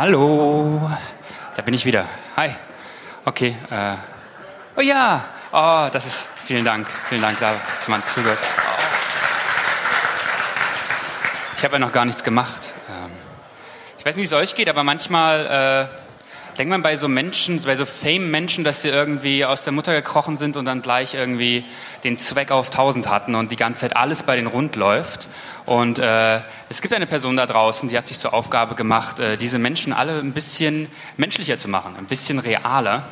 Hallo, da bin ich wieder. Hi. Okay. Äh, oh ja. Oh, das ist. Vielen Dank. Vielen Dank, da hat man zugehört. Oh. Ich habe ja noch gar nichts gemacht. Ähm, ich weiß nicht, wie es euch geht, aber manchmal äh, denkt man bei so Menschen, bei so Fame-Menschen, dass sie irgendwie aus der Mutter gekrochen sind und dann gleich irgendwie den Zweck auf 1000 hatten und die ganze Zeit alles bei denen rund läuft. Und äh, es gibt eine Person da draußen, die hat sich zur Aufgabe gemacht, äh, diese Menschen alle ein bisschen menschlicher zu machen, ein bisschen realer.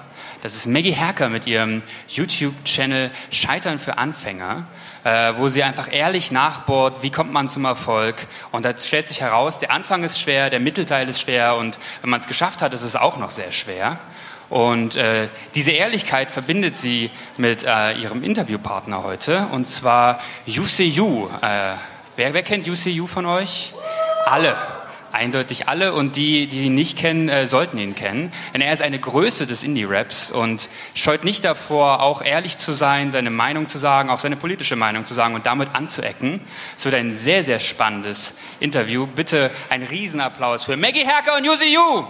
Das ist Maggie Herker mit ihrem YouTube-Channel Scheitern für Anfänger, äh, wo sie einfach ehrlich nachbohrt, wie kommt man zum Erfolg. Und da stellt sich heraus, der Anfang ist schwer, der Mittelteil ist schwer und wenn man es geschafft hat, ist es auch noch sehr schwer. Und äh, diese Ehrlichkeit verbindet sie mit äh, ihrem Interviewpartner heute, und zwar Yu. Äh, Wer, wer kennt UCU von euch? Alle. Eindeutig alle und die, die ihn nicht kennen, äh, sollten ihn kennen. Denn er ist eine Größe des Indie-Raps und scheut nicht davor, auch ehrlich zu sein, seine Meinung zu sagen, auch seine politische Meinung zu sagen und damit anzuecken. Es wird ein sehr, sehr spannendes Interview. Bitte ein Riesenapplaus für Maggie Herker und UCU.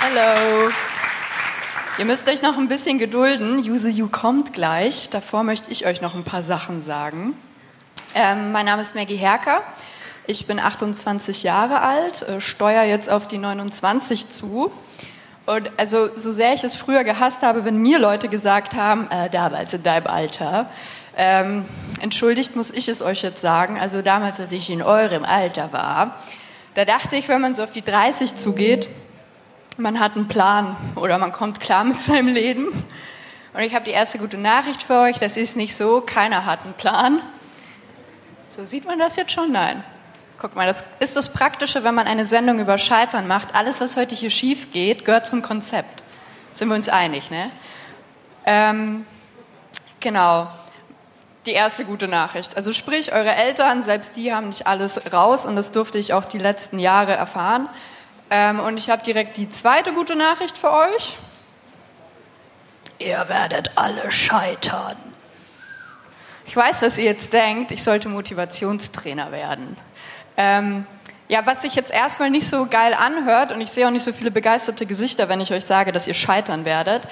Hallo. Ihr müsst euch noch ein bisschen gedulden. Yuzu kommt gleich. Davor möchte ich euch noch ein paar Sachen sagen. Ähm, mein Name ist Maggie Herker. Ich bin 28 Jahre alt, äh, steuere jetzt auf die 29 zu. Und also so sehr ich es früher gehasst habe, wenn mir Leute gesagt haben, äh, damals in deinem Alter, ähm, entschuldigt muss ich es euch jetzt sagen, also damals, als ich in eurem Alter war, da dachte ich, wenn man so auf die 30 zugeht, man hat einen Plan oder man kommt klar mit seinem Leben. Und ich habe die erste gute Nachricht für euch, das ist nicht so, keiner hat einen Plan. So sieht man das jetzt schon? Nein. Guck mal, das ist das Praktische, wenn man eine Sendung über Scheitern macht. Alles, was heute hier schief geht, gehört zum Konzept. Sind wir uns einig, ne? Ähm, genau. Die erste gute Nachricht. Also sprich, eure Eltern, selbst die haben nicht alles raus und das durfte ich auch die letzten Jahre erfahren. Ähm, und ich habe direkt die zweite gute Nachricht für euch. Ihr werdet alle scheitern. Ich weiß, was ihr jetzt denkt. Ich sollte Motivationstrainer werden. Ähm, ja, was sich jetzt erstmal nicht so geil anhört, und ich sehe auch nicht so viele begeisterte Gesichter, wenn ich euch sage, dass ihr scheitern werdet,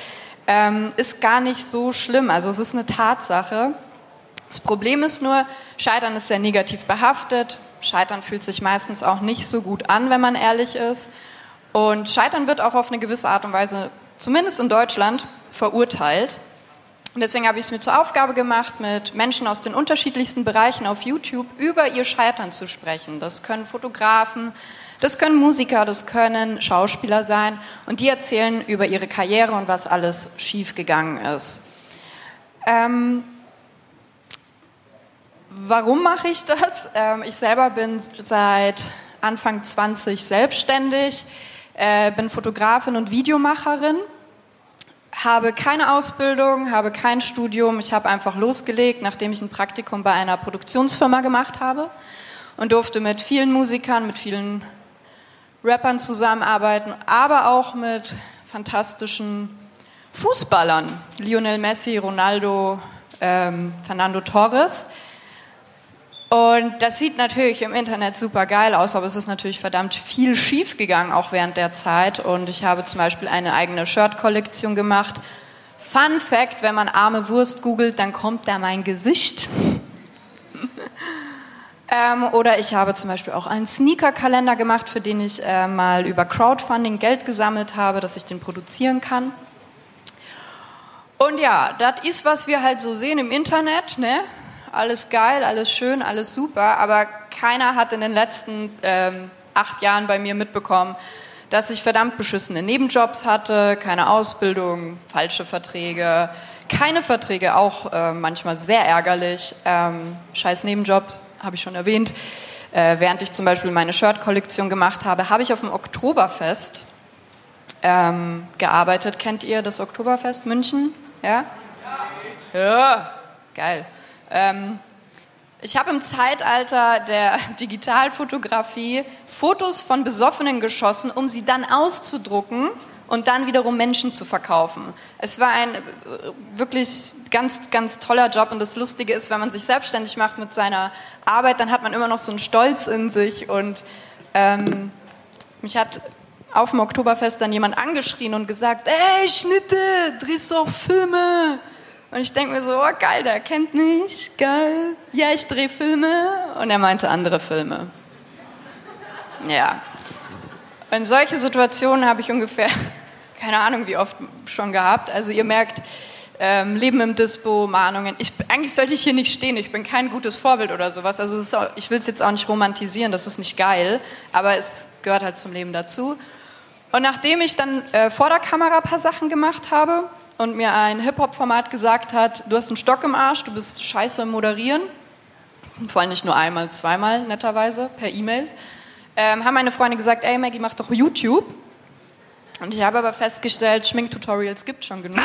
ähm, ist gar nicht so schlimm. Also es ist eine Tatsache. Das Problem ist nur, Scheitern ist sehr negativ behaftet. Scheitern fühlt sich meistens auch nicht so gut an, wenn man ehrlich ist. Und Scheitern wird auch auf eine gewisse Art und Weise, zumindest in Deutschland, verurteilt. Und deswegen habe ich es mir zur Aufgabe gemacht, mit Menschen aus den unterschiedlichsten Bereichen auf YouTube über ihr Scheitern zu sprechen. Das können Fotografen, das können Musiker, das können Schauspieler sein. Und die erzählen über ihre Karriere und was alles schiefgegangen ist. Ähm, Warum mache ich das? Ähm, ich selber bin seit Anfang 20 selbstständig, äh, bin Fotografin und Videomacherin, habe keine Ausbildung, habe kein Studium. Ich habe einfach losgelegt, nachdem ich ein Praktikum bei einer Produktionsfirma gemacht habe und durfte mit vielen Musikern, mit vielen Rappern zusammenarbeiten, aber auch mit fantastischen Fußballern. Lionel Messi, Ronaldo, ähm, Fernando Torres. Und das sieht natürlich im Internet super geil aus, aber es ist natürlich verdammt viel schief gegangen, auch während der Zeit. Und ich habe zum Beispiel eine eigene Shirt-Kollektion gemacht. Fun Fact, wenn man arme Wurst googelt, dann kommt da mein Gesicht. ähm, oder ich habe zum Beispiel auch einen Sneaker-Kalender gemacht, für den ich äh, mal über Crowdfunding Geld gesammelt habe, dass ich den produzieren kann. Und ja, das ist, was wir halt so sehen im Internet. Ne? Alles geil, alles schön, alles super, aber keiner hat in den letzten ähm, acht Jahren bei mir mitbekommen, dass ich verdammt beschissene Nebenjobs hatte, keine Ausbildung, falsche Verträge, keine Verträge, auch äh, manchmal sehr ärgerlich. Ähm, scheiß Nebenjobs, habe ich schon erwähnt. Äh, während ich zum Beispiel meine Shirt-Kollektion gemacht habe, habe ich auf dem Oktoberfest ähm, gearbeitet. Kennt ihr das Oktoberfest München? Ja? Ja, geil. Ähm, ich habe im Zeitalter der Digitalfotografie Fotos von Besoffenen geschossen, um sie dann auszudrucken und dann wiederum Menschen zu verkaufen. Es war ein äh, wirklich ganz, ganz toller Job und das Lustige ist, wenn man sich selbstständig macht mit seiner Arbeit, dann hat man immer noch so einen Stolz in sich und ähm, mich hat auf dem Oktoberfest dann jemand angeschrien und gesagt, ey Schnitte, drehst du auch Filme? Und ich denke mir so, oh geil, der kennt mich, geil. Ja, ich drehe Filme. Und er meinte andere Filme. Ja. Und solche Situationen habe ich ungefähr, keine Ahnung wie oft schon gehabt. Also ihr merkt, ähm, Leben im Dispo, Mahnungen. Ich, eigentlich sollte ich hier nicht stehen, ich bin kein gutes Vorbild oder sowas. Also auch, ich will es jetzt auch nicht romantisieren, das ist nicht geil, aber es gehört halt zum Leben dazu. Und nachdem ich dann äh, vor der Kamera ein paar Sachen gemacht habe und mir ein Hip-Hop-Format gesagt hat, du hast einen Stock im Arsch, du bist scheiße im Moderieren, vor allem nicht nur einmal, zweimal netterweise per E-Mail, ähm, haben meine Freunde gesagt, ey Maggie, mach doch YouTube. Und ich habe aber festgestellt, Schminktutorials gibt schon genug.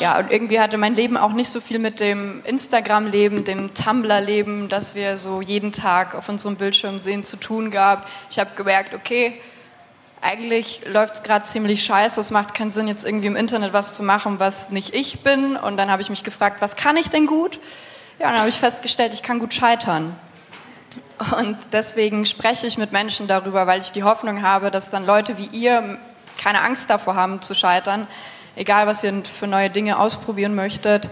Ja, und irgendwie hatte mein Leben auch nicht so viel mit dem Instagram-Leben, dem Tumblr-Leben, das wir so jeden Tag auf unserem Bildschirm sehen, zu tun gehabt. Ich habe gemerkt, okay, eigentlich läuft es gerade ziemlich scheiße, es macht keinen Sinn, jetzt irgendwie im Internet was zu machen, was nicht ich bin. Und dann habe ich mich gefragt, was kann ich denn gut? Ja, dann habe ich festgestellt, ich kann gut scheitern. Und deswegen spreche ich mit Menschen darüber, weil ich die Hoffnung habe, dass dann Leute wie ihr keine Angst davor haben zu scheitern, egal was ihr für neue Dinge ausprobieren möchtet.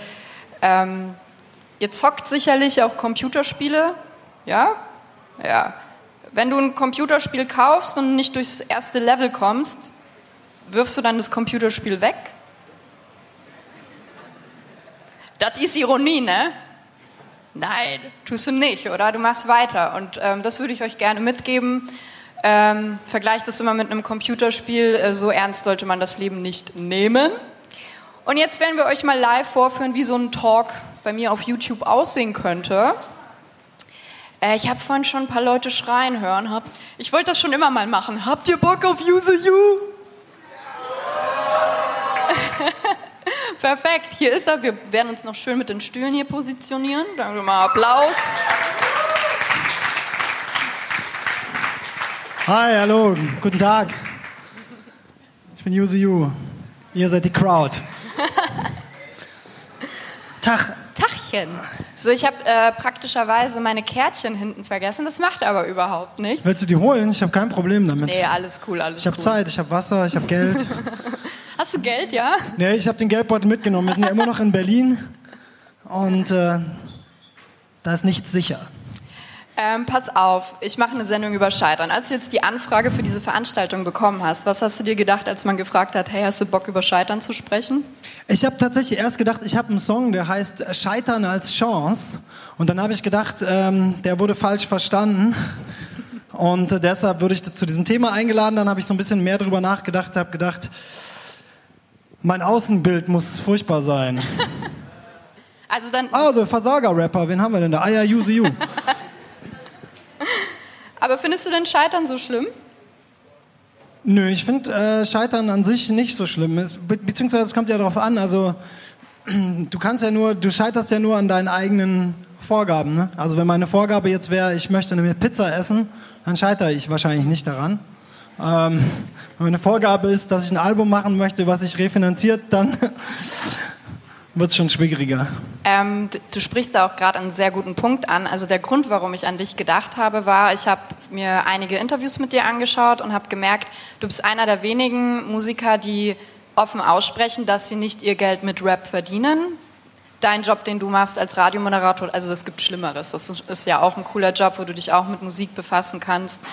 Ähm, ihr zockt sicherlich auch Computerspiele, ja? Ja. Wenn du ein Computerspiel kaufst und nicht durchs erste Level kommst, wirfst du dann das Computerspiel weg? Das ist Ironie, ne? Nein, tust du nicht, oder? Du machst weiter. Und ähm, das würde ich euch gerne mitgeben. Ähm, vergleicht das immer mit einem Computerspiel. Äh, so ernst sollte man das Leben nicht nehmen. Und jetzt werden wir euch mal live vorführen, wie so ein Talk bei mir auf YouTube aussehen könnte. Äh, ich habe vorhin schon ein paar Leute schreien hören. Hab, ich wollte das schon immer mal machen. Habt ihr Bock auf Use You? Perfekt, hier ist er. Wir werden uns noch schön mit den Stühlen hier positionieren. Danke mal Applaus. Hi, hallo, guten Tag. Ich bin Use You. Ihr seid die Crowd. Tag. Tachchen. So, ich habe äh, praktischerweise meine Kärtchen hinten vergessen. Das macht aber überhaupt nichts. Willst du die holen? Ich habe kein Problem damit. Nee, alles cool, alles Ich habe cool. Zeit, ich habe Wasser, ich habe Geld. Hast du Geld, ja? nee, ich habe den Geldbeutel mitgenommen. Wir sind ja immer noch in Berlin und äh, da ist nichts sicher. Ähm, pass auf, ich mache eine Sendung über Scheitern. Als du jetzt die Anfrage für diese Veranstaltung bekommen hast, was hast du dir gedacht, als man gefragt hat, hey, hast du Bock über Scheitern zu sprechen? Ich habe tatsächlich erst gedacht, ich habe einen Song, der heißt Scheitern als Chance. Und dann habe ich gedacht, ähm, der wurde falsch verstanden. Und äh, deshalb wurde ich zu diesem Thema eingeladen. Dann habe ich so ein bisschen mehr darüber nachgedacht, habe gedacht, mein Außenbild muss furchtbar sein. Also dann. Ah, der Versager-Rapper, wen haben wir denn da? Ah ja, Use Aber findest du denn Scheitern so schlimm? Nö, ich finde äh, Scheitern an sich nicht so schlimm. Es, be beziehungsweise es kommt ja darauf an, also du kannst ja nur, du scheiterst ja nur an deinen eigenen Vorgaben. Ne? Also wenn meine Vorgabe jetzt wäre, ich möchte eine Pizza essen, dann scheitere ich wahrscheinlich nicht daran. Ähm, wenn meine Vorgabe ist, dass ich ein Album machen möchte, was sich refinanziert, dann wird es schon schwieriger. Ähm, du, sprichst da auch gerade einen sehr guten Punkt an. Also der Grund, warum ich an dich gedacht habe, war, ich habe mir einige Interviews mit dir angeschaut und habe gemerkt, du bist einer der wenigen Musiker, die offen aussprechen, dass sie nicht ihr Geld mit Rap verdienen. Dein Job, den du machst als Radiomoderator, also es gibt Schlimmeres. Das ist ja auch ein cooler Job, wo du dich auch mit Musik befassen kannst.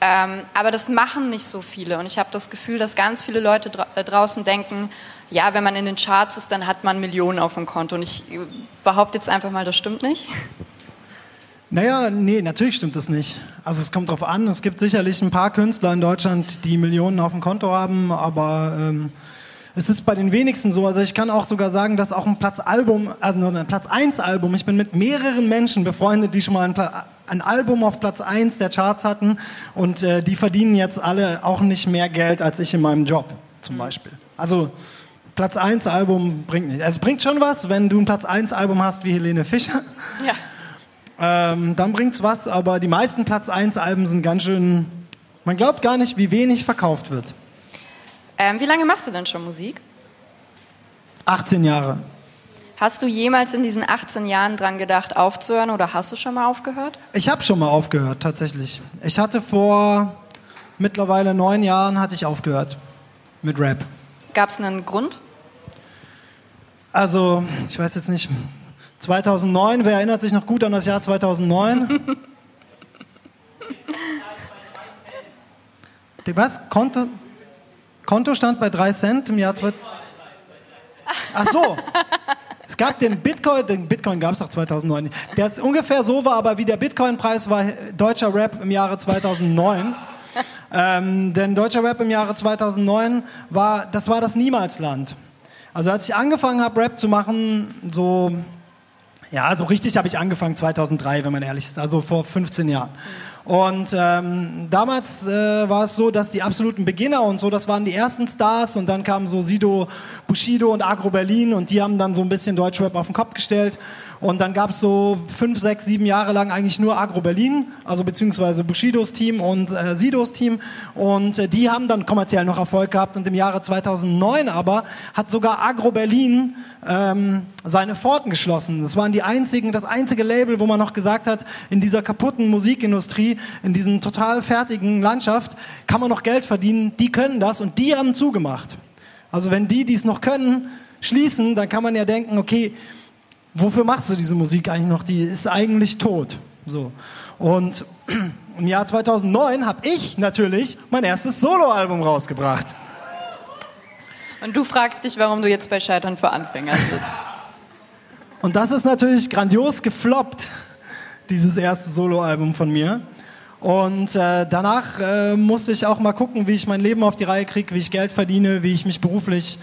Ähm, aber das machen nicht so viele. Und ich habe das Gefühl, dass ganz viele Leute dra äh, draußen denken, ja, wenn man in den Charts ist, dann hat man Millionen auf dem Konto. Und ich behaupte jetzt einfach mal, das stimmt nicht. Naja, nee, natürlich stimmt das nicht. Also es kommt drauf an, es gibt sicherlich ein paar Künstler in Deutschland, die Millionen auf dem Konto haben, aber ähm, es ist bei den wenigsten so. Also ich kann auch sogar sagen, dass auch ein Platz Album, also ein Platz 1 Album, ich bin mit mehreren Menschen befreundet, die schon mal ein, ein Album auf Platz 1 der Charts hatten und äh, die verdienen jetzt alle auch nicht mehr Geld als ich in meinem Job zum Beispiel. Also Platz 1 Album bringt nicht. Es bringt schon was, wenn du ein Platz 1 Album hast wie Helene Fischer. Ja. Ähm, dann bringt's was, aber die meisten Platz 1 Alben sind ganz schön. Man glaubt gar nicht, wie wenig verkauft wird. Ähm, wie lange machst du denn schon Musik? 18 Jahre. Hast du jemals in diesen 18 Jahren dran gedacht, aufzuhören oder hast du schon mal aufgehört? Ich habe schon mal aufgehört, tatsächlich. Ich hatte vor mittlerweile neun Jahren hatte ich aufgehört mit Rap. Gab es einen Grund? Also, ich weiß jetzt nicht. 2009, wer erinnert sich noch gut an das Jahr 2009? Die- Was? Konto? Konto stand bei 3 Cent im Jahr 2000. Ach so. Es gab den Bitcoin, den Bitcoin gab es auch 2009. nicht. Der ungefähr so war, aber wie der Bitcoin-Preis war deutscher Rap im Jahre 2009. Ähm, denn deutscher Rap im Jahre 2009 war, das war das Niemalsland. Also als ich angefangen habe, Rap zu machen, so, ja, so richtig habe ich angefangen 2003, wenn man ehrlich ist, also vor 15 Jahren. Und ähm, damals äh, war es so, dass die absoluten Beginner und so, das waren die ersten Stars und dann kamen so Sido, Bushido und Agro Berlin und die haben dann so ein bisschen Deutschrap auf den Kopf gestellt. Und dann gab es so fünf, sechs, sieben Jahre lang eigentlich nur Agro Berlin, also beziehungsweise Bushidos Team und äh, Sidos Team. Und äh, die haben dann kommerziell noch Erfolg gehabt. Und im Jahre 2009 aber hat sogar Agro Berlin ähm, seine Pforten geschlossen. Das waren die einzigen, das einzige Label, wo man noch gesagt hat, in dieser kaputten Musikindustrie, in diesem total fertigen Landschaft, kann man noch Geld verdienen. Die können das und die haben zugemacht. Also wenn die, die es noch können, schließen, dann kann man ja denken, okay, wofür machst du diese Musik eigentlich noch? Die ist eigentlich tot. So. Und im Jahr 2009 habe ich natürlich mein erstes Soloalbum rausgebracht. Und du fragst dich, warum du jetzt bei Scheitern für Anfänger sitzt. Und das ist natürlich grandios gefloppt, dieses erste Soloalbum von mir. Und äh, danach äh, musste ich auch mal gucken, wie ich mein Leben auf die Reihe kriege, wie ich Geld verdiene, wie ich mich beruflich,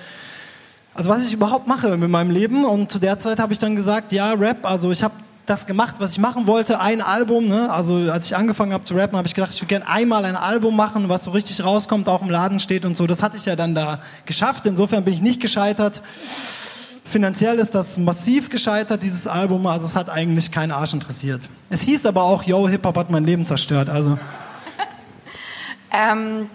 also was ich überhaupt mache mit meinem Leben. Und zu der Zeit habe ich dann gesagt, ja, Rap, also ich habe das gemacht, was ich machen wollte, ein Album. Ne? Also als ich angefangen habe zu rappen, habe ich gedacht, ich würde gerne einmal ein Album machen, was so richtig rauskommt, auch im Laden steht und so. Das hatte ich ja dann da geschafft. Insofern bin ich nicht gescheitert. Finanziell ist das massiv gescheitert, dieses Album. Also es hat eigentlich keinen Arsch interessiert. Es hieß aber auch, yo, Hip-Hop hat mein Leben zerstört. Also Ähm,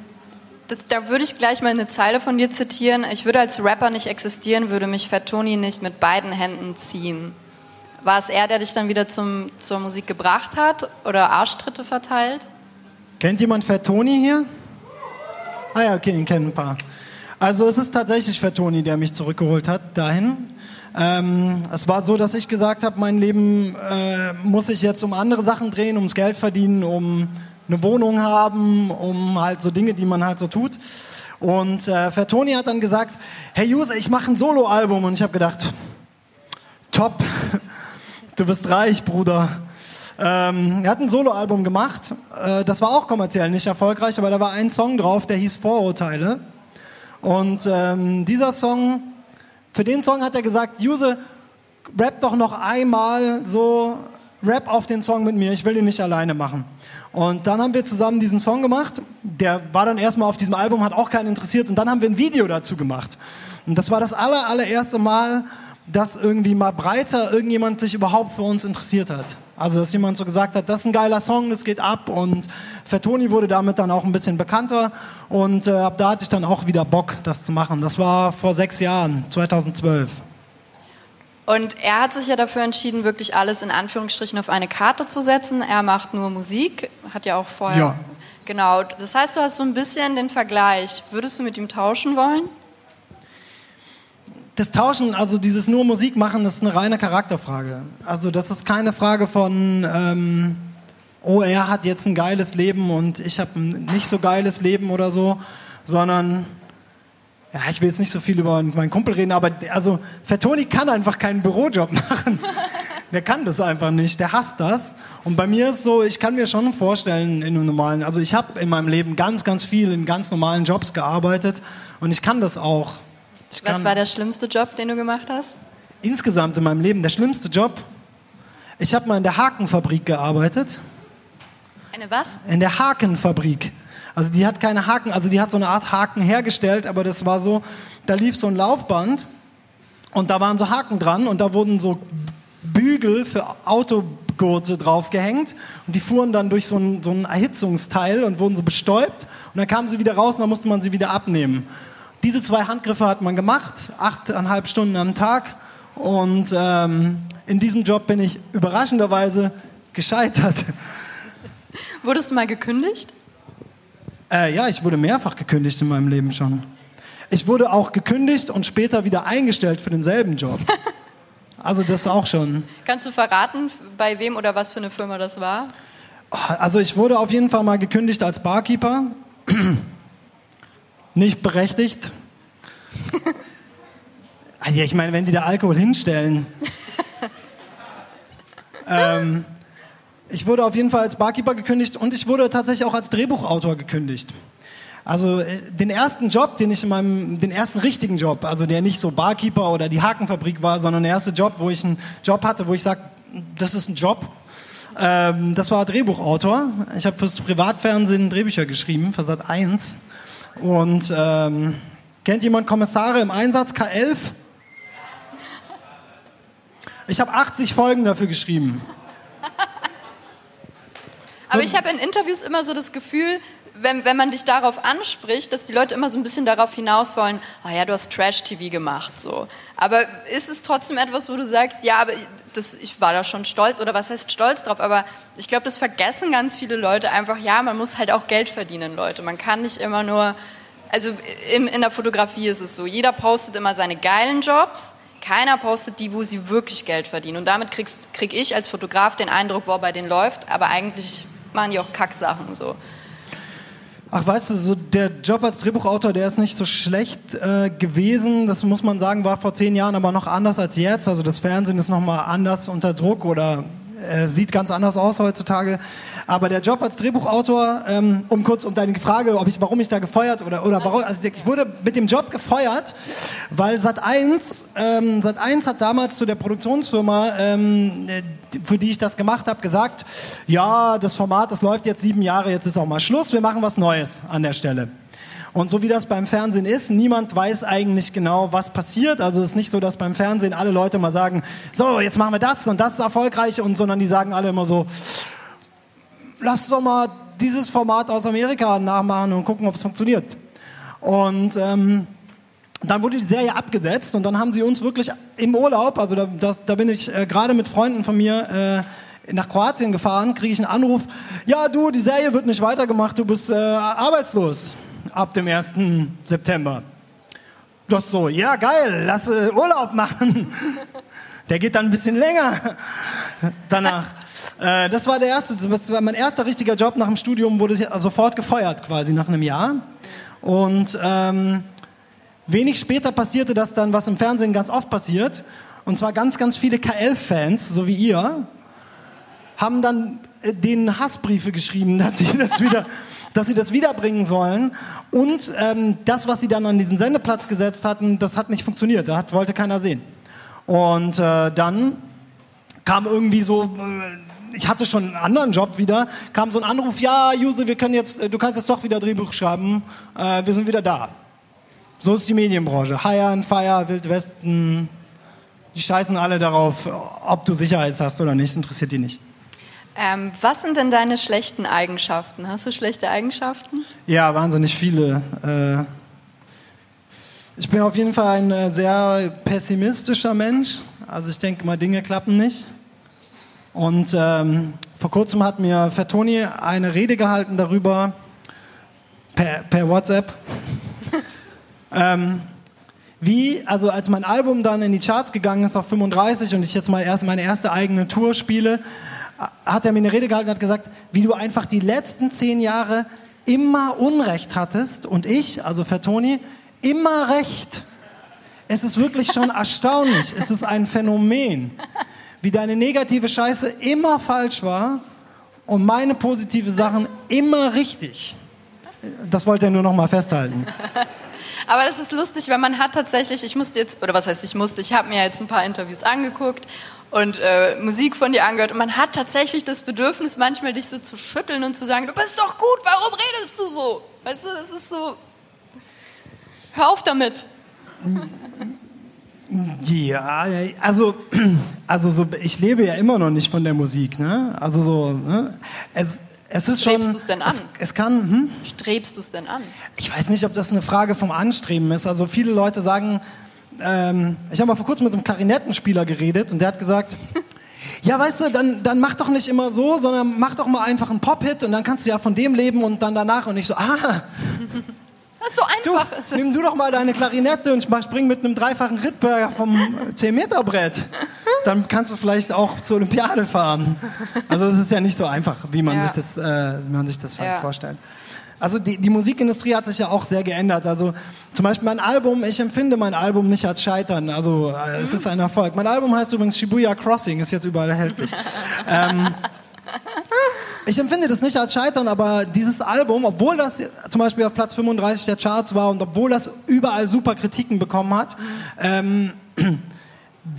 das, da würde ich gleich mal eine Zeile von dir zitieren. Ich würde als Rapper nicht existieren, würde mich Fat Tony nicht mit beiden Händen ziehen. War es er, der dich dann wieder zum, zur Musik gebracht hat oder Arschtritte verteilt? Kennt jemand Fat Tony hier? Ah ja, okay, ihn kennen ein paar. Also es ist tatsächlich Fat Tony, der mich zurückgeholt hat dahin. Ähm, es war so, dass ich gesagt habe, mein Leben äh, muss ich jetzt um andere Sachen drehen, ums Geld verdienen, um eine Wohnung haben, um halt so Dinge, die man halt so tut. Und äh, Fat Tony hat dann gesagt, hey User, ich mache ein Soloalbum. Und ich habe gedacht, top, du bist reich, Bruder. Ähm, er hat ein Soloalbum gemacht. Äh, das war auch kommerziell nicht erfolgreich, aber da war ein Song drauf, der hieß Vorurteile. Und ähm, dieser Song, für den Song hat er gesagt, Juse, rap doch noch einmal so, rap auf den Song mit mir, ich will ihn nicht alleine machen. Und dann haben wir zusammen diesen Song gemacht. Der war dann erstmal auf diesem Album, hat auch keinen interessiert. Und dann haben wir ein Video dazu gemacht. Und das war das aller, allererste Mal, dass irgendwie mal breiter irgendjemand sich überhaupt für uns interessiert hat. Also, dass jemand so gesagt hat, das ist ein geiler Song, das geht ab. Und Fettoni wurde damit dann auch ein bisschen bekannter. Und äh, ab da hatte ich dann auch wieder Bock, das zu machen. Das war vor sechs Jahren, 2012. Und er hat sich ja dafür entschieden, wirklich alles in Anführungsstrichen auf eine Karte zu setzen. Er macht nur Musik, hat ja auch vorher. Ja. Genau. Das heißt, du hast so ein bisschen den Vergleich. Würdest du mit ihm tauschen wollen? Das Tauschen, also dieses nur Musik machen, das ist eine reine Charakterfrage. Also das ist keine Frage von, ähm, oh, er hat jetzt ein geiles Leben und ich habe ein nicht so geiles Leben oder so, sondern, ja, ich will jetzt nicht so viel über meinen Kumpel reden, aber also Fettoni kann einfach keinen Bürojob machen. Der kann das einfach nicht, der hasst das. Und bei mir ist so, ich kann mir schon vorstellen, in einem normalen, also ich habe in meinem Leben ganz, ganz viel in ganz normalen Jobs gearbeitet und ich kann das auch. Ich Was war der schlimmste Job, den du gemacht hast? insgesamt in meinem Leben der schlimmste Job. Ich habe mal in der Hakenfabrik gearbeitet. Eine was? In der Hakenfabrik. Also die hat keine Haken, also die hat so eine Art Haken hergestellt, aber das war so, da lief so ein Laufband und da waren so Haken dran und da wurden so Bügel für Autogurte draufgehängt und die fuhren dann durch so ein, so ein Erhitzungsteil und wurden so bestäubt und dann kamen sie wieder raus und dann musste man sie wieder abnehmen. Diese zwei Handgriffe hat man gemacht, achteinhalb Stunden am Tag und ähm, in diesem Job bin ich überraschenderweise gescheitert. Wurdest du mal gekündigt? Äh, ja, ich wurde mehrfach gekündigt in meinem Leben schon. Ich wurde auch gekündigt und später wieder eingestellt für denselben Job. Also das auch schon. Kannst du verraten, bei wem oder was für eine Firma das war? Also ich wurde auf jeden Fall mal gekündigt als Barkeeper. Nicht berechtigt. ja, ich meine, wenn die da Alkohol hinstellen. ähm, ich wurde auf jeden Fall als Barkeeper gekündigt und ich wurde tatsächlich auch als Drehbuchautor gekündigt. Also äh, den ersten Job, den ich in meinem, den ersten richtigen Job, also der nicht so Barkeeper oder die Hakenfabrik war, sondern der erste Job, wo ich einen Job hatte, wo ich sage, das ist ein Job. Ähm, das war Drehbuchautor. Ich habe fürs Privatfernsehen Drehbücher geschrieben, für Sat 1. Und ähm, kennt jemand Kommissare im Einsatz K11? Ich habe 80 Folgen dafür geschrieben. Aber ich habe in Interviews immer so das Gefühl, wenn, wenn man dich darauf anspricht, dass die Leute immer so ein bisschen darauf hinaus wollen, ah ja, du hast Trash-TV gemacht, so. Aber ist es trotzdem etwas, wo du sagst, ja, aber das, ich war da schon stolz, oder was heißt stolz drauf, aber ich glaube, das vergessen ganz viele Leute einfach, ja, man muss halt auch Geld verdienen, Leute. Man kann nicht immer nur, also in, in der Fotografie ist es so, jeder postet immer seine geilen Jobs, keiner postet die, wo sie wirklich Geld verdienen. Und damit kriegst, krieg ich als Fotograf den Eindruck, boah, bei denen läuft, aber eigentlich machen die auch Kacksachen so. Ach, weißt du, so der Job als Drehbuchautor, der ist nicht so schlecht äh, gewesen. Das muss man sagen, war vor zehn Jahren aber noch anders als jetzt. Also das Fernsehen ist nochmal anders unter Druck oder äh, sieht ganz anders aus heutzutage. Aber der Job als Drehbuchautor, ähm, um kurz um deine Frage, ob ich, warum ich da gefeuert oder oder warum, also ich wurde mit dem Job gefeuert, weil Sat 1, ähm, Sat 1 hat damals zu der Produktionsfirma, ähm, für die ich das gemacht habe, gesagt, ja, das Format, das läuft jetzt sieben Jahre, jetzt ist auch mal Schluss, wir machen was Neues an der Stelle. Und so wie das beim Fernsehen ist, niemand weiß eigentlich genau, was passiert. Also es ist nicht so, dass beim Fernsehen alle Leute mal sagen, so, jetzt machen wir das und das ist erfolgreich, und sondern die sagen alle immer so, lass doch mal dieses Format aus Amerika nachmachen und gucken, ob es funktioniert. Und ähm, dann wurde die Serie abgesetzt und dann haben sie uns wirklich im Urlaub, also da, das, da bin ich äh, gerade mit Freunden von mir äh, nach Kroatien gefahren, kriege ich einen Anruf, ja du, die Serie wird nicht weitergemacht, du bist äh, arbeitslos ab dem 1. September. Das so, ja geil, lass äh, Urlaub machen. Der geht dann ein bisschen länger danach. Äh, das war der erste, das war mein erster richtiger Job nach dem Studium, wurde sofort gefeuert quasi nach einem Jahr. Und ähm, wenig später passierte das dann, was im Fernsehen ganz oft passiert. Und zwar ganz, ganz viele KL-Fans, so wie ihr, haben dann äh, denen Hassbriefe geschrieben, dass sie das wieder dass sie das wiederbringen sollen. Und ähm, das, was sie dann an diesen Sendeplatz gesetzt hatten, das hat nicht funktioniert. Da hat, wollte keiner sehen. Und äh, dann kam irgendwie so, äh, ich hatte schon einen anderen Job wieder, kam so ein Anruf, ja, Juse, wir können jetzt, äh, du kannst jetzt doch wieder Drehbuch schreiben, äh, wir sind wieder da. So ist die Medienbranche. Hire and Fire, Wild Westen, die scheißen alle darauf, ob du Sicherheit hast oder nicht, interessiert die nicht. Ähm, was sind denn deine schlechten Eigenschaften? Hast du schlechte Eigenschaften? Ja, wahnsinnig viele. Äh, ich bin auf jeden Fall ein äh, sehr pessimistischer Mensch. Also ich denke mal, Dinge klappen nicht. Und ähm, vor kurzem hat mir Fertoni eine Rede gehalten darüber, per, per WhatsApp, ähm, wie, also als mein Album dann in die Charts gegangen ist auf 35 und ich jetzt mal erst meine erste eigene Tour spiele, hat er mir eine Rede gehalten und hat gesagt, wie du einfach die letzten zehn Jahre immer Unrecht hattest und ich, also Fertoni, immer Recht. Es ist wirklich schon erstaunlich. Es ist ein Phänomen, wie deine negative Scheiße immer falsch war und meine positive Sachen immer richtig. Das wollte er nur noch mal festhalten. Aber das ist lustig, weil man hat tatsächlich, ich musste jetzt, oder was heißt ich musste, ich habe mir jetzt ein paar Interviews angeguckt und äh, Musik von dir angehört. Und man hat tatsächlich das Bedürfnis, manchmal dich so zu schütteln und zu sagen, du bist doch gut, warum redest du so? Weißt du, das ist so, hör auf damit. Ja, also, also so, ich lebe ja immer noch nicht von der Musik. Ne? Also so, ne? es, es ist Strebst du es denn an? Es, es kann. Hm? Strebst du es denn an? Ich weiß nicht, ob das eine Frage vom Anstreben ist. Also viele Leute sagen, ähm, ich habe mal vor kurzem mit so einem Klarinettenspieler geredet und der hat gesagt, ja, weißt du, dann, dann mach doch nicht immer so, sondern mach doch mal einfach einen Pop-Hit und dann kannst du ja von dem leben und dann danach und ich so, ah, Das ist so du, einfach. ist. nimm du doch mal deine Klarinette und spring mit einem dreifachen Rittberger vom 10-Meter-Brett. Dann kannst du vielleicht auch zur Olympiade fahren. Also es ist ja nicht so einfach, wie man Ja. sich das, äh, wie man sich das vielleicht Ja. vorstellt. Also die, die Musikindustrie hat sich ja auch sehr geändert. Also zum Beispiel mein Album, ich empfinde mein Album nicht als Scheitern. Also äh, es ist ein Erfolg. Mein Album heißt übrigens Shibuya Crossing, ist jetzt überall erhältlich. ähm, ich empfinde das nicht als Scheitern, aber dieses Album, obwohl das zum Beispiel auf Platz 35 der Charts war und obwohl das überall super Kritiken bekommen hat, ähm,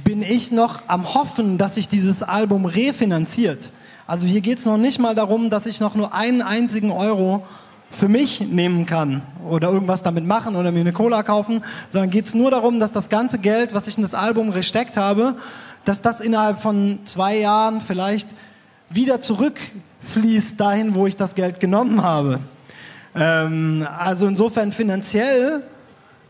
bin ich noch am Hoffen, dass sich dieses Album refinanziert. Also hier geht es noch nicht mal darum, dass ich noch nur einen einzigen Euro für mich nehmen kann oder irgendwas damit machen oder mir eine Cola kaufen, sondern geht es nur darum, dass das ganze Geld, was ich in das Album gesteckt habe, dass das innerhalb von zwei Jahren vielleicht wieder zurückfließt dahin, wo ich das Geld genommen habe. Ähm, also insofern finanziell,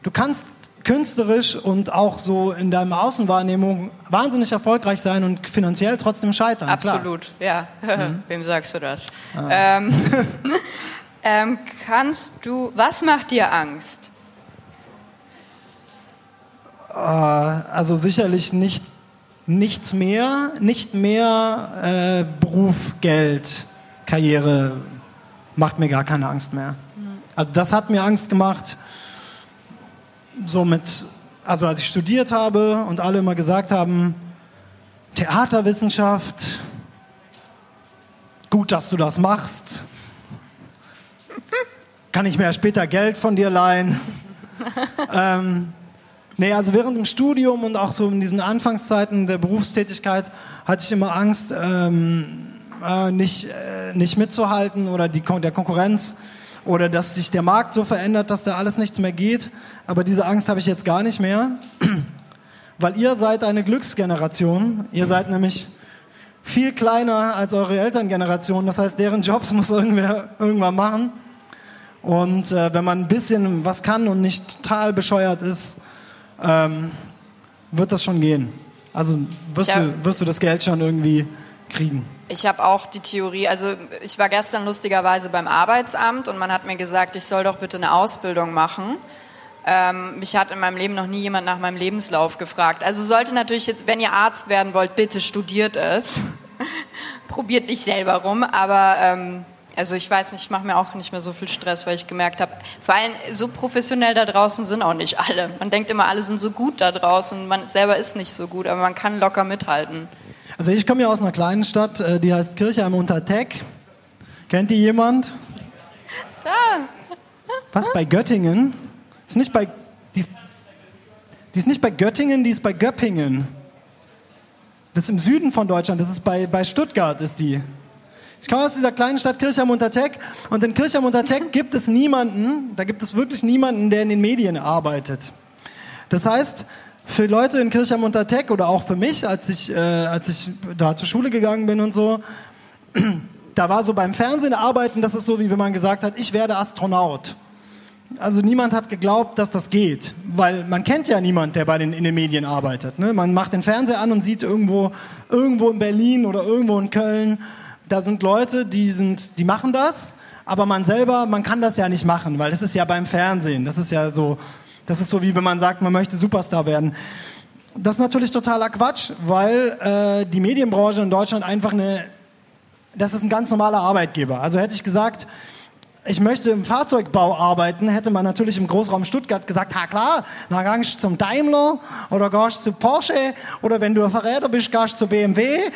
du kannst künstlerisch und auch so in deiner Außenwahrnehmung wahnsinnig erfolgreich sein und finanziell trotzdem scheitern. klar. Mhm. Absolut, ja. Wem sagst du das? Ähm, ähm, kannst du, was macht dir Angst? Äh, also sicherlich nicht nichts mehr, nicht mehr äh, Beruf, Geld, Karriere macht mir gar keine Angst mehr. Also das hat mir Angst gemacht. So mit, also als ich studiert habe und alle immer gesagt haben, Theaterwissenschaft, gut, dass du das machst. Kann ich mir ja später Geld von dir leihen? ähm, Nee, also während dem Studium und auch so in diesen Anfangszeiten der Berufstätigkeit hatte ich immer Angst, ähm, äh, nicht, äh, nicht mitzuhalten oder die, Kon der Konkurrenz oder dass sich der Markt so verändert, dass da alles nichts mehr geht. Aber diese Angst habe ich jetzt gar nicht mehr, weil ihr seid eine Glücksgeneration. Ihr seid nämlich viel kleiner als eure Elterngeneration. Das heißt, deren Jobs muss irgendwer irgendwann machen. Und äh, wenn man ein bisschen was kann und nicht total bescheuert ist, ähm, wird das schon gehen. Also wirst, hab- du, wirst du das Geld schon irgendwie kriegen. Ich habe auch die Theorie, also ich war gestern lustigerweise beim Arbeitsamt und man hat mir gesagt, ich soll doch bitte eine Ausbildung machen. Ähm, mich hat in meinem Leben noch nie jemand nach meinem Lebenslauf gefragt. Also sollte natürlich jetzt, wenn ihr Arzt werden wollt, bitte studiert es. Probiert nicht selber rum, aber ähm, also ich weiß nicht, ich mache mir auch nicht mehr so viel Stress, weil ich gemerkt habe, vor allem so professionell da draußen sind auch nicht alle. Man denkt immer, alle sind so gut da draußen, man selber ist nicht so gut, aber man kann locker mithalten. Also ich komme ja aus einer kleinen Stadt, äh, die heißt Kirchheim unter Teck. Kennt die jemand? Da, Was bei Göttingen? Ist nicht bei die ist, die ist nicht bei Göttingen, die ist bei Göppingen. Das ist im Süden von Deutschland, das ist bei, bei Stuttgart ist die. Ich komme aus dieser kleinen Stadt Kirchheim unter Teck und in Kirchheim unter Teck gibt es niemanden, da gibt es wirklich niemanden, der in den Medien arbeitet. Das heißt, für Leute in Kirchheim unter Teck oder auch für mich, als ich, äh, als ich da zur Schule gegangen bin und so, da war so beim Fernsehen arbeiten, das ist so, wie wenn man gesagt hat, ich werde Astronaut. Also niemand hat geglaubt, dass das geht, weil man kennt ja niemand, der bei den, in den Medien arbeitet. Ne? Man macht den Fernseher an und sieht irgendwo, irgendwo in Berlin oder irgendwo in Köln, da sind Leute, die, sind, die machen das, aber man selber, man kann das ja nicht machen, weil das ist ja beim Fernsehen. Das ist ja so, das ist so wie wenn man sagt, man möchte Superstar werden. Das ist natürlich totaler Quatsch, weil äh, die Medienbranche in Deutschland einfach eine, das ist ein ganz normaler Arbeitgeber. Also hätte ich gesagt, ich möchte im Fahrzeugbau arbeiten, hätte man natürlich im Großraum Stuttgart gesagt, ha klar, dann gehst du zum Daimler oder gehst zu Porsche oder wenn du ein Verräter bist, gehst du zu BMW.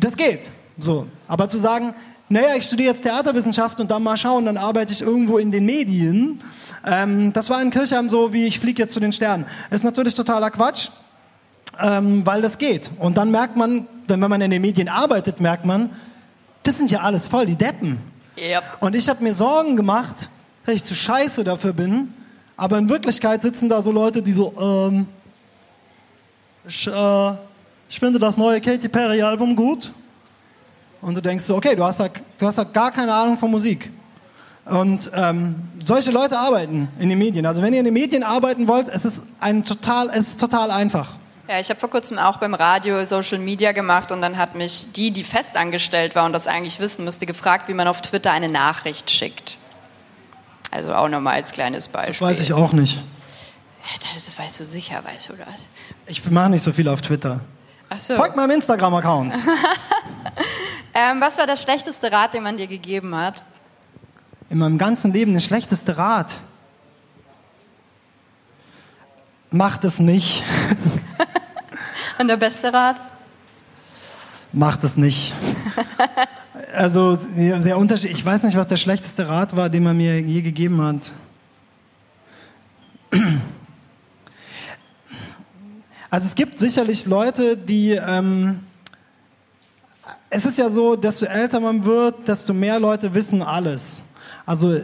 Das geht. So. Aber zu sagen, naja, ich studiere jetzt Theaterwissenschaft und dann mal schauen, dann arbeite ich irgendwo in den Medien. Ähm, das war in Kirchheim so, wie ich fliege jetzt zu den Sternen. ist natürlich totaler Quatsch. ähm, weil das geht. Und dann merkt man, wenn man in den Medien arbeitet, merkt man, das sind ja alles voll die Deppen. Yep. Und ich habe mir Sorgen gemacht, dass ich zu scheiße dafür bin. Aber in Wirklichkeit sitzen da so Leute, die so, ähm, ich, äh, ich finde das neue Katy Perry Album gut. Und du denkst so, okay, du hast da, du hast da gar keine Ahnung von Musik. Und ähm, solche Leute arbeiten in den Medien. Also wenn ihr in den Medien arbeiten wollt, es ist ein total, es ist total einfach. Ja, ich habe vor kurzem auch beim Radio Social Media gemacht und dann hat mich die, die festangestellt war und das eigentlich wissen müsste, gefragt, wie man auf Twitter eine Nachricht schickt. Also auch nochmal als kleines Beispiel. Das weiß ich auch nicht. Das weißt du sicher, weißt du das? Ich mache nicht so viel auf Twitter. Ach so. Folgt meinem Instagram-Account. Ähm, was war der schlechteste Rat, den man dir gegeben hat? In meinem ganzen Leben der schlechteste Rat. Macht es nicht. Und der beste Rat? Macht es nicht. Also sehr unterschiedlich. Ich weiß nicht, was der schlechteste Rat war, den man mir je gegeben hat. Also es gibt sicherlich Leute, die... Ähm, es ist ja so, desto älter man wird, desto mehr Leute wissen alles. Also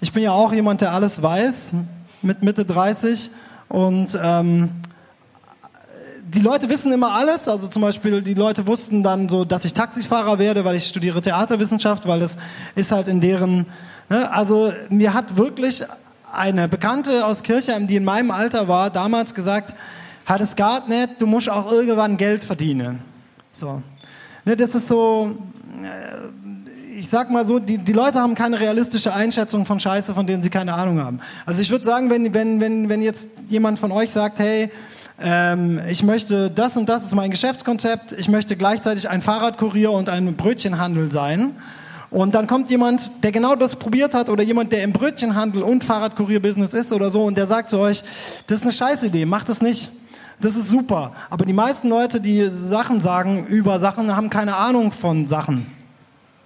ich bin ja auch jemand, der alles weiß, mit Mitte 30. Und ähm, die Leute wissen immer alles. Also zum Beispiel, die Leute wussten dann so, dass ich Taxifahrer werde, weil ich studiere Theaterwissenschaft, weil das ist halt in deren... Ne? Also mir hat wirklich eine Bekannte aus Kirchheim, die in meinem Alter war, damals gesagt, hat es gar nicht, du musst auch irgendwann Geld verdienen. So. Ne, das ist so, äh, ich sag mal so, die, die Leute haben keine realistische Einschätzung von Scheiße, von denen sie keine Ahnung haben. Also ich würde sagen, wenn, wenn, wenn, wenn jetzt jemand von euch sagt, hey, ähm, ich möchte, das und das ist mein Geschäftskonzept, ich möchte gleichzeitig ein Fahrradkurier und ein Brötchenhandel sein, und dann kommt jemand, der genau das probiert hat oder jemand, der im Brötchenhandel und Fahrradkurierbusiness ist oder so und der sagt zu euch, das ist eine Scheißidee, macht das nicht. Das ist super. Aber die meisten Leute, die Sachen sagen über Sachen, haben keine Ahnung von Sachen.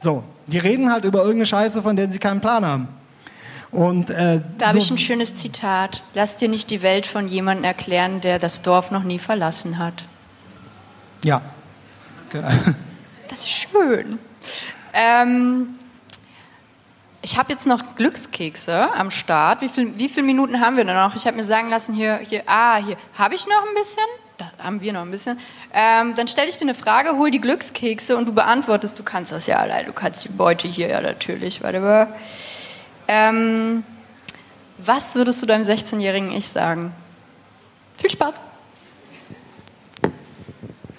So, die reden halt über irgendeine Scheiße, von der sie keinen Plan haben. Und, äh, Da habe so, ich ein schönes Zitat. Lass dir nicht die Welt von jemandem erklären, der das Dorf noch nie verlassen hat. Ja. Genau. Das ist schön. Ähm, ich habe jetzt noch Glückskekse am Start. Wie, viel, wie viele Minuten haben wir denn noch? Ich habe mir sagen lassen, hier, hier, ah, hier, habe ich noch ein bisschen? Da haben wir noch ein bisschen. Ähm, dann stelle ich dir eine Frage, hol die Glückskekse und du beantwortest. Du kannst das ja allein, du kannst die Beute hier ja natürlich. Warte mal. Ähm, was würdest du deinem 16-jährigen Ich sagen? Viel Spaß.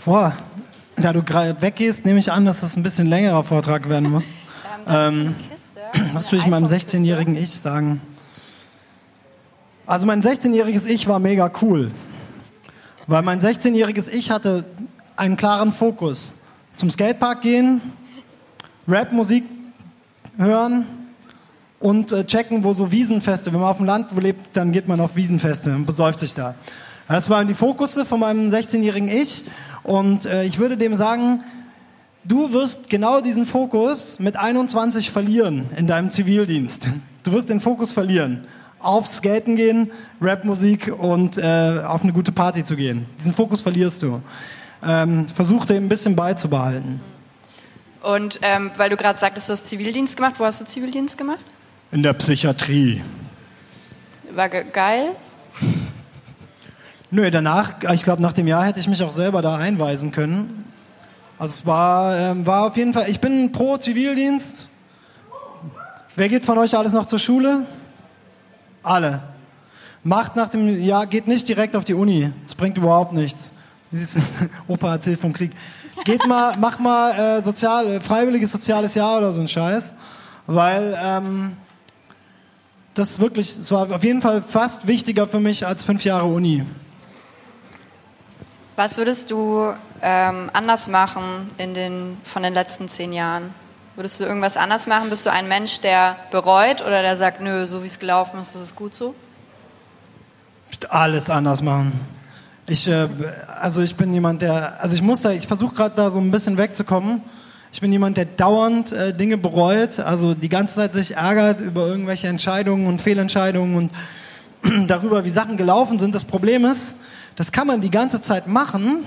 Boah, da du gerade weggehst, nehme ich an, dass das ein bisschen längerer Vortrag werden muss. Ähm, was will ich meinem 16-jährigen Ich sagen? Also mein 16-jähriges Ich war mega cool, weil mein 16-jähriges Ich hatte einen klaren Fokus. Zum Skatepark gehen, Rapmusik hören und äh, checken, wo so Wiesenfeste, wenn man auf dem Land lebt, dann geht man auf Wiesenfeste und besäuft sich da. Das waren die Fokusse von meinem 16-jährigen Ich und äh, ich würde dem sagen, du wirst genau diesen Fokus mit 21 verlieren in deinem Zivildienst. Du wirst den Fokus verlieren. Aufs Skaten gehen, Rapmusik und äh, auf eine gute Party zu gehen. Diesen Fokus verlierst du. Ähm, versuch dir ein bisschen beizubehalten. Und ähm, weil du gerade sagtest, du hast Zivildienst gemacht, wo hast du Zivildienst gemacht? In der Psychiatrie. War ge geil? Nö, danach, ich glaube, nach dem Jahr hätte ich mich auch selber da einweisen können. Also es war, ähm, war auf jeden Fall, ich bin pro Zivildienst. Wer geht von euch alles noch zur Schule? Alle. Macht nach dem Jahr, geht nicht direkt auf die Uni. Das bringt überhaupt nichts. Siehst, Opa erzählt vom Krieg. Geht mal, mach mal äh, sozial, äh, freiwilliges soziales Jahr oder so ein Scheiß. Weil ähm, das wirklich, es war auf jeden Fall fast wichtiger für mich als fünf Jahre Uni. Was würdest du ähm, anders machen in den, von den letzten zehn Jahren? Würdest du irgendwas anders machen? Bist du ein Mensch, der bereut oder der sagt, nö, so wie es gelaufen ist, ist es gut so? Ich alles anders machen. Ich, äh, also ich bin jemand, der, also ich muss da, ich versuche gerade da so ein bisschen wegzukommen. Ich bin jemand, der dauernd äh, Dinge bereut, also die ganze Zeit sich ärgert über irgendwelche Entscheidungen und Fehlentscheidungen und darüber, wie Sachen gelaufen sind. Das Problem ist, das kann man die ganze Zeit machen,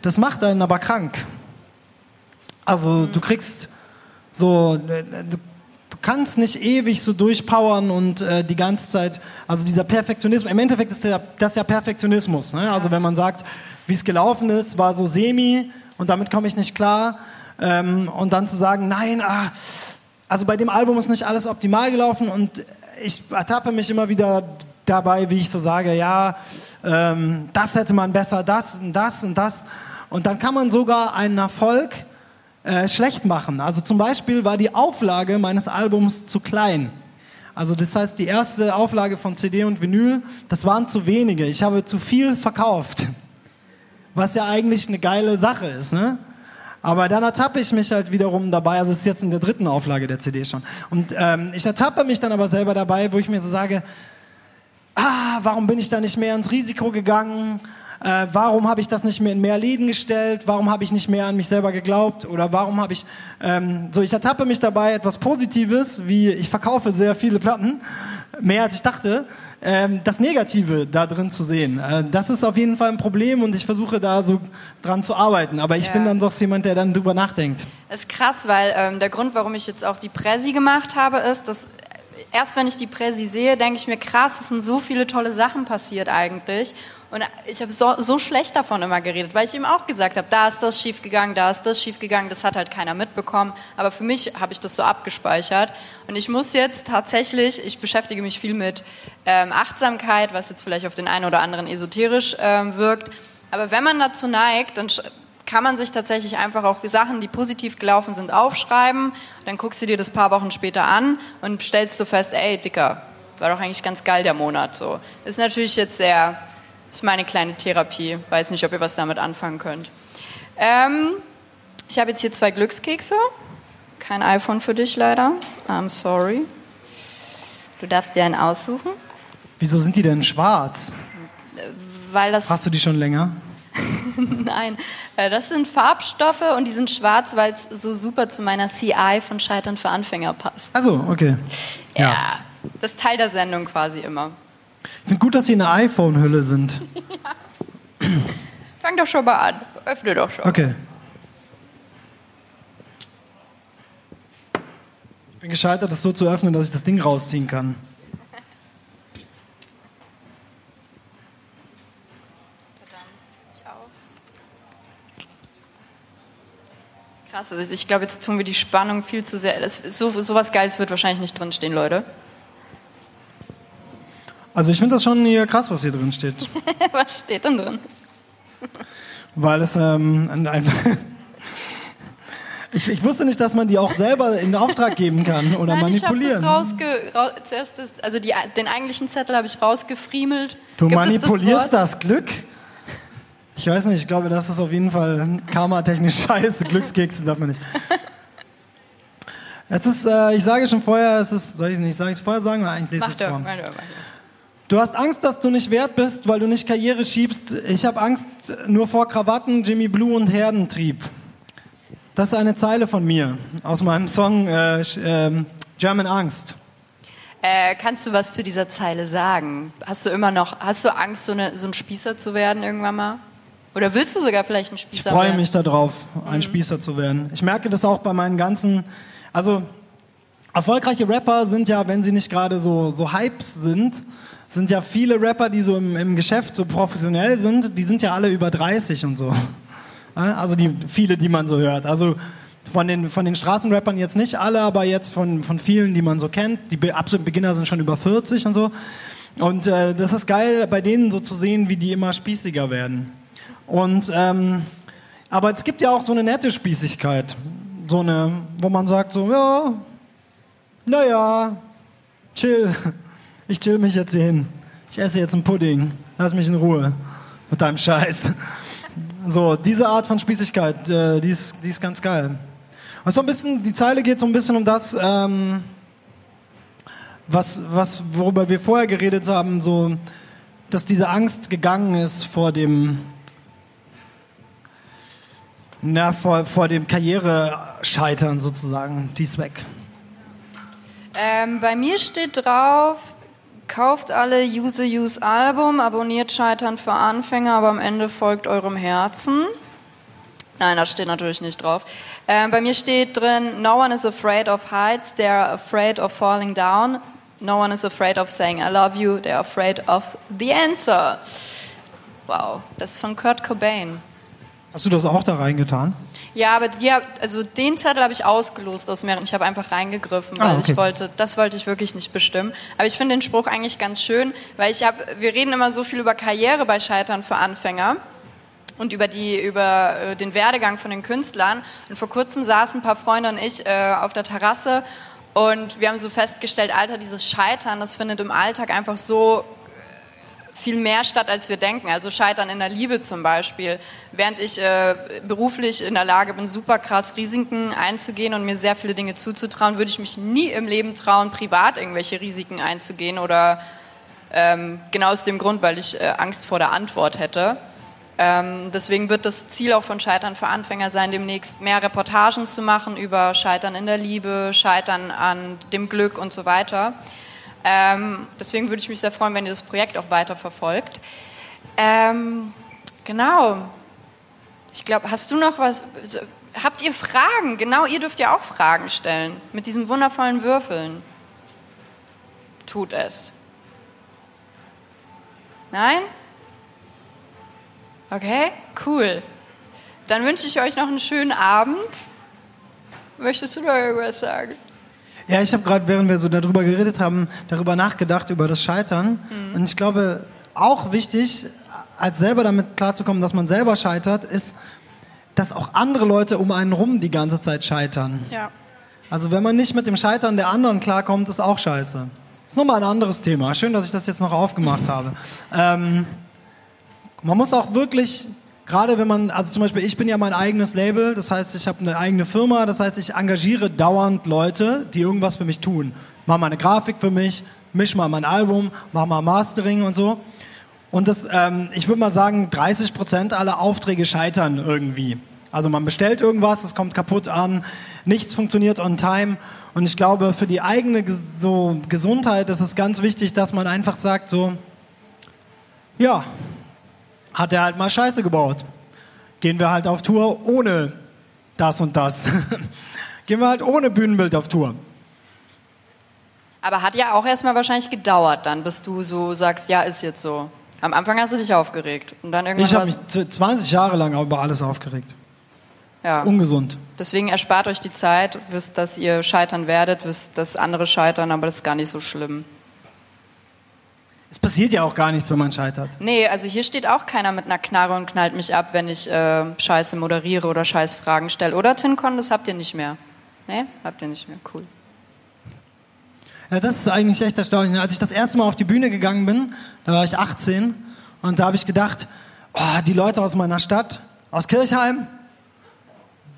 das macht einen aber krank. Also du kriegst so, äh, du, du kannst nicht ewig so durchpowern und äh, die ganze Zeit, also dieser Perfektionismus, im Endeffekt ist der, das ja Perfektionismus. Ne? Also wenn man sagt, wie es gelaufen ist, war so semi und damit komme ich nicht klar. Ähm, und dann zu sagen, nein, ah, also bei dem Album ist nicht alles optimal gelaufen und ich ertappe mich immer wieder dabei, wie ich so sage, ja, ähm, das hätte man besser, das und das und das. Und dann kann man sogar einen Erfolg äh, schlecht machen. Also zum Beispiel war die Auflage meines Albums zu klein. Also das heißt, die erste Auflage von CD und Vinyl, das waren zu wenige. Ich habe zu viel verkauft. Was ja eigentlich eine geile Sache ist, ne? Aber dann ertappe ich mich halt wiederum dabei, also es ist jetzt in der dritten Auflage der CD schon. Und ähm, ich ertappe mich dann aber selber dabei, wo ich mir so sage, ah, warum bin ich da nicht mehr ins Risiko gegangen? Äh, warum habe ich das nicht mehr in mehr Läden gestellt? Warum habe ich nicht mehr an mich selber geglaubt? Oder warum habe ich, ähm, so ich ertappe mich dabei, etwas Positives, wie ich verkaufe sehr viele Platten, mehr als ich dachte, ähm, das Negative da drin zu sehen. Äh, das ist auf jeden Fall ein Problem und ich versuche da so dran zu arbeiten. Aber ich ja. bin dann doch jemand, der dann drüber nachdenkt. Das ist krass, weil ähm, der Grund, warum ich jetzt auch die Präsi gemacht habe, ist, dass erst wenn ich die Präsi sehe, denke ich mir, krass, es sind so viele tolle Sachen passiert eigentlich. Und ich habe so, so, schlecht davon immer geredet, weil ich ihm auch gesagt habe, da ist das schiefgegangen, da ist das schiefgegangen, das hat halt keiner mitbekommen. Aber für mich habe ich das so abgespeichert. Und ich muss jetzt tatsächlich, ich beschäftige mich viel mit ähm, Achtsamkeit, was jetzt vielleicht auf den einen oder anderen esoterisch ähm, wirkt. Aber wenn man dazu neigt, dann kann man sich tatsächlich einfach auch Sachen, die positiv gelaufen sind, aufschreiben. Dann guckst du dir das paar Wochen später an und stellst du fest, ey, Dicker, war doch eigentlich ganz geil der Monat. So ist natürlich jetzt sehr ist meine kleine Therapie. Weiß nicht, ob ihr was damit anfangen könnt. Ähm, ich habe jetzt hier zwei Glückskekse. Kein iPhone für dich leider. I'm sorry. Du darfst dir einen aussuchen. Wieso sind die denn schwarz? Weil das. Hast du die schon länger? Nein, äh, das sind Farbstoffe und die sind schwarz, weil es so super zu meiner CI von Scheitern für Anfänger passt. Also, okay. Ja, ja, das ist Teil der Sendung quasi immer. Ich finde gut, dass Sie eine iPhone-Hülle sind. ja. Fang doch schon mal an. Öffne doch schon. Okay. Ich bin gescheitert, das so zu öffnen, dass ich das Ding rausziehen kann. Krass, also ich glaube, jetzt tun wir die Spannung viel zu sehr. Das, so, so was Geiles wird wahrscheinlich nicht drinstehen, Leute. Also ich finde das schon hier krass, was hier drin steht. was steht denn drin? Weil es ähm, einfach... Ich, ich, wusste nicht, dass man die auch selber in Auftrag geben kann oder Nein, manipulieren. Ich habe rausge ra zuerst das, also die, den eigentlichen Zettel habe ich rausgefriemelt. Du Gibt manipulierst das, das, Glück? Ich weiß nicht, ich glaube, das ist auf jeden Fall karmatechnisch scheiße. Glückskekse darf man nicht. Es ist, äh, ich sage schon vorher, es ist, soll ich es nicht, soll ich es vorher sagen oder eigentlich lese ich es vor? Du hast Angst, dass du nicht wert bist, weil du nicht Karriere schiebst. Ich habe Angst nur vor Krawatten, Jimmy Blue und Herdentrieb. Das ist eine Zeile von mir aus meinem Song äh, äh, German Angst. Äh, kannst du was zu dieser Zeile sagen? Hast du immer noch, hast du Angst, so, eine, so ein Spießer zu werden irgendwann mal? Oder willst du sogar vielleicht ein Spießer werden? Ich freue mich darauf, ein mhm. Spießer zu werden. Ich merke das auch bei meinen ganzen, also erfolgreiche Rapper sind ja, wenn sie nicht gerade so, so Hypes sind, sind ja viele Rapper, die so im, im Geschäft so professionell sind, die sind ja alle über 30 und so. Also die viele, die man so hört. Also von den, von den Straßenrappern jetzt nicht alle, aber jetzt von, von vielen, die man so kennt. Die absoluten Beginner sind schon über 40 und so. Und äh, das ist geil, bei denen so zu sehen, wie die immer spießiger werden. Und ähm, aber es gibt ja auch so eine nette Spießigkeit, so eine, wo man sagt so, ja, naja, chill, ich chill mich jetzt hier hin. Ich esse jetzt einen Pudding. Lass mich in Ruhe mit deinem Scheiß. So, diese Art von Spießigkeit, äh, die, ist, die ist ganz geil. Und ein bisschen, die Zeile geht so ein bisschen um das, ähm, was, was, worüber wir vorher geredet haben, so, dass diese Angst gegangen ist vor dem, na, vor, vor dem Karrierescheitern sozusagen. Die ist weg. Ähm, bei mir steht drauf, kauft alle Use Use Album, abonniert Scheitern für Anfänger, aber am Ende folgt eurem Herzen. Nein, das steht natürlich nicht drauf. Ähm, bei mir steht drin, no one is afraid of heights, they're afraid of falling down. No one is afraid of saying I love you, they're afraid of the answer. Wow, das ist von Kurt Cobain. Hast du das auch da reingetan? Ja, aber die, also den Zettel habe ich ausgelost aus mehreren. Ich habe einfach reingegriffen, Ah, weil okay. ich wollte, das wollte ich wirklich nicht bestimmen. Aber ich finde den Spruch eigentlich ganz schön, weil ich habe, wir reden immer so viel über Karriere bei Scheitern für Anfänger und über die über äh, den Werdegang von den Künstlern. Und vor kurzem saßen ein paar Freunde und ich äh, auf der Terrasse und wir haben so festgestellt, Alter, dieses Scheitern, das findet im Alltag einfach so viel mehr statt, als wir denken. Also Scheitern in der Liebe zum Beispiel. Während ich äh, beruflich in der Lage bin, super krass Risiken einzugehen und mir sehr viele Dinge zuzutrauen, würde ich mich nie im Leben trauen, privat irgendwelche Risiken einzugehen oder ähm, genau aus dem Grund, weil ich äh, Angst vor der Antwort hätte. Ähm, deswegen wird das Ziel auch von Scheitern für Anfänger sein, demnächst mehr Reportagen zu machen über Scheitern in der Liebe, Scheitern an dem Glück und so weiter. Ähm, deswegen würde ich mich sehr freuen, wenn ihr das Projekt auch weiter verfolgt. Ähm, genau. Ich glaube, hast du noch was? Habt ihr Fragen? Genau, ihr dürft ja auch Fragen stellen mit diesen wundervollen Würfeln. Tut es. Nein? Okay, cool. Dann wünsche ich euch noch einen schönen Abend. Möchtest du noch irgendwas sagen? Ja, ich habe gerade, während wir so darüber geredet haben, darüber nachgedacht, über das Scheitern. Und ich glaube, auch wichtig, als selber damit klarzukommen, dass man selber scheitert, ist, dass auch andere Leute um einen rum die ganze Zeit scheitern. Ja. Also wenn man nicht mit dem Scheitern der anderen klarkommt, ist auch scheiße. Ist nochmal ein anderes Thema. Schön, dass ich das jetzt noch aufgemacht habe. Ähm, man muss auch wirklich, gerade wenn man, also zum Beispiel, ich bin ja mein eigenes Label, das heißt, ich habe eine eigene Firma, das heißt, ich engagiere dauernd Leute, die irgendwas für mich tun. Mach mal eine Grafik für mich, misch mal mein Album, mach mal Mastering und so. Und das, ähm, ich würde mal sagen, 30 Prozent aller Aufträge scheitern irgendwie. Also man bestellt irgendwas, es kommt kaputt an, nichts funktioniert on time. Und ich glaube, für die eigene so Gesundheit ist es ganz wichtig, dass man einfach sagt so, ja, hat er halt mal Scheiße gebaut. Gehen wir halt auf Tour ohne das und das. Gehen wir halt ohne Bühnenbild auf Tour. Aber hat ja auch erstmal wahrscheinlich gedauert dann, bis du so sagst, ja, ist jetzt so. Am Anfang hast du dich aufgeregt. Und dann irgendwann Ich habe mich z- 20 Jahre lang über alles aufgeregt. ja. Ungesund. Deswegen erspart euch die Zeit, wisst, dass ihr scheitern werdet, wisst, dass andere scheitern, aber das ist gar nicht so schlimm. Es passiert ja auch gar nichts, wenn man scheitert. Nee, also hier steht auch keiner mit einer Knarre und knallt mich ab, wenn ich äh, Scheiße moderiere oder Scheißfragen stelle. Oder TinCon, das habt ihr nicht mehr. Nee, habt ihr nicht mehr. Cool. Ja, das ist eigentlich echt erstaunlich. Als ich das erste Mal auf die Bühne gegangen bin, da war ich 18 und da habe ich gedacht, oh, die Leute aus meiner Stadt, aus Kirchheim,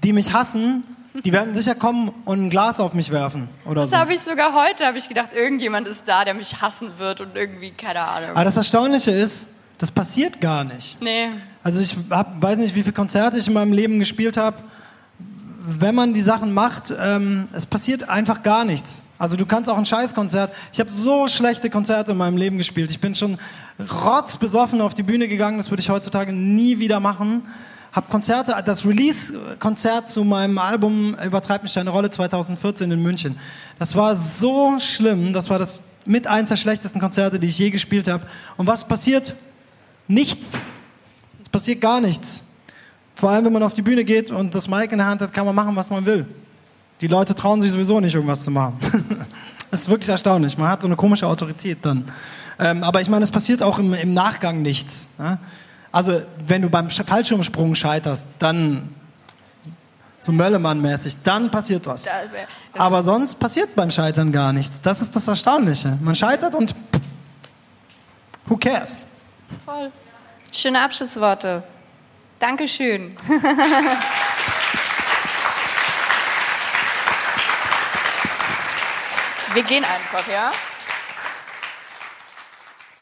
die mich hassen, die werden sicher kommen und ein Glas auf mich werfen oder Das so. habe ich sogar heute, habe ich gedacht, irgendjemand ist da, der mich hassen wird und irgendwie, keine Ahnung. Aber das Erstaunliche ist, das passiert gar nicht. Nee. Also ich hab, weiß nicht, wie viele Konzerte ich in meinem Leben gespielt habe. Wenn man die Sachen macht, ähm, es passiert einfach gar nichts. Also du kannst auch ein Scheißkonzert. Ich habe so schlechte Konzerte in meinem Leben gespielt. Ich bin schon rotzbesoffen auf die Bühne gegangen. Das würde ich heutzutage nie wieder machen. Hab Konzerte, das Release-Konzert zu meinem Album Übertreibt mich deine Rolle 2014 in München. Das war so schlimm. Das war das mit eins der schlechtesten Konzerte, die ich je gespielt habe. Und was passiert? Nichts. Es passiert gar nichts. Vor allem, wenn man auf die Bühne geht und das Mic in der Hand hat, kann man machen, was man will. Die Leute trauen sich sowieso nicht, irgendwas zu machen. das ist wirklich erstaunlich. Man hat so eine komische Autorität dann. Ähm, aber ich meine, es passiert auch im, im Nachgang nichts. Ja? Also, wenn du beim Sch- Fallschirmsprung scheiterst, dann so Möllemann-mäßig, dann passiert was. Aber sonst passiert beim Scheitern gar nichts. Das ist das Erstaunliche. Man scheitert und who cares? Voll. Schöne Abschlussworte. Dankeschön. Wir gehen einfach, ja?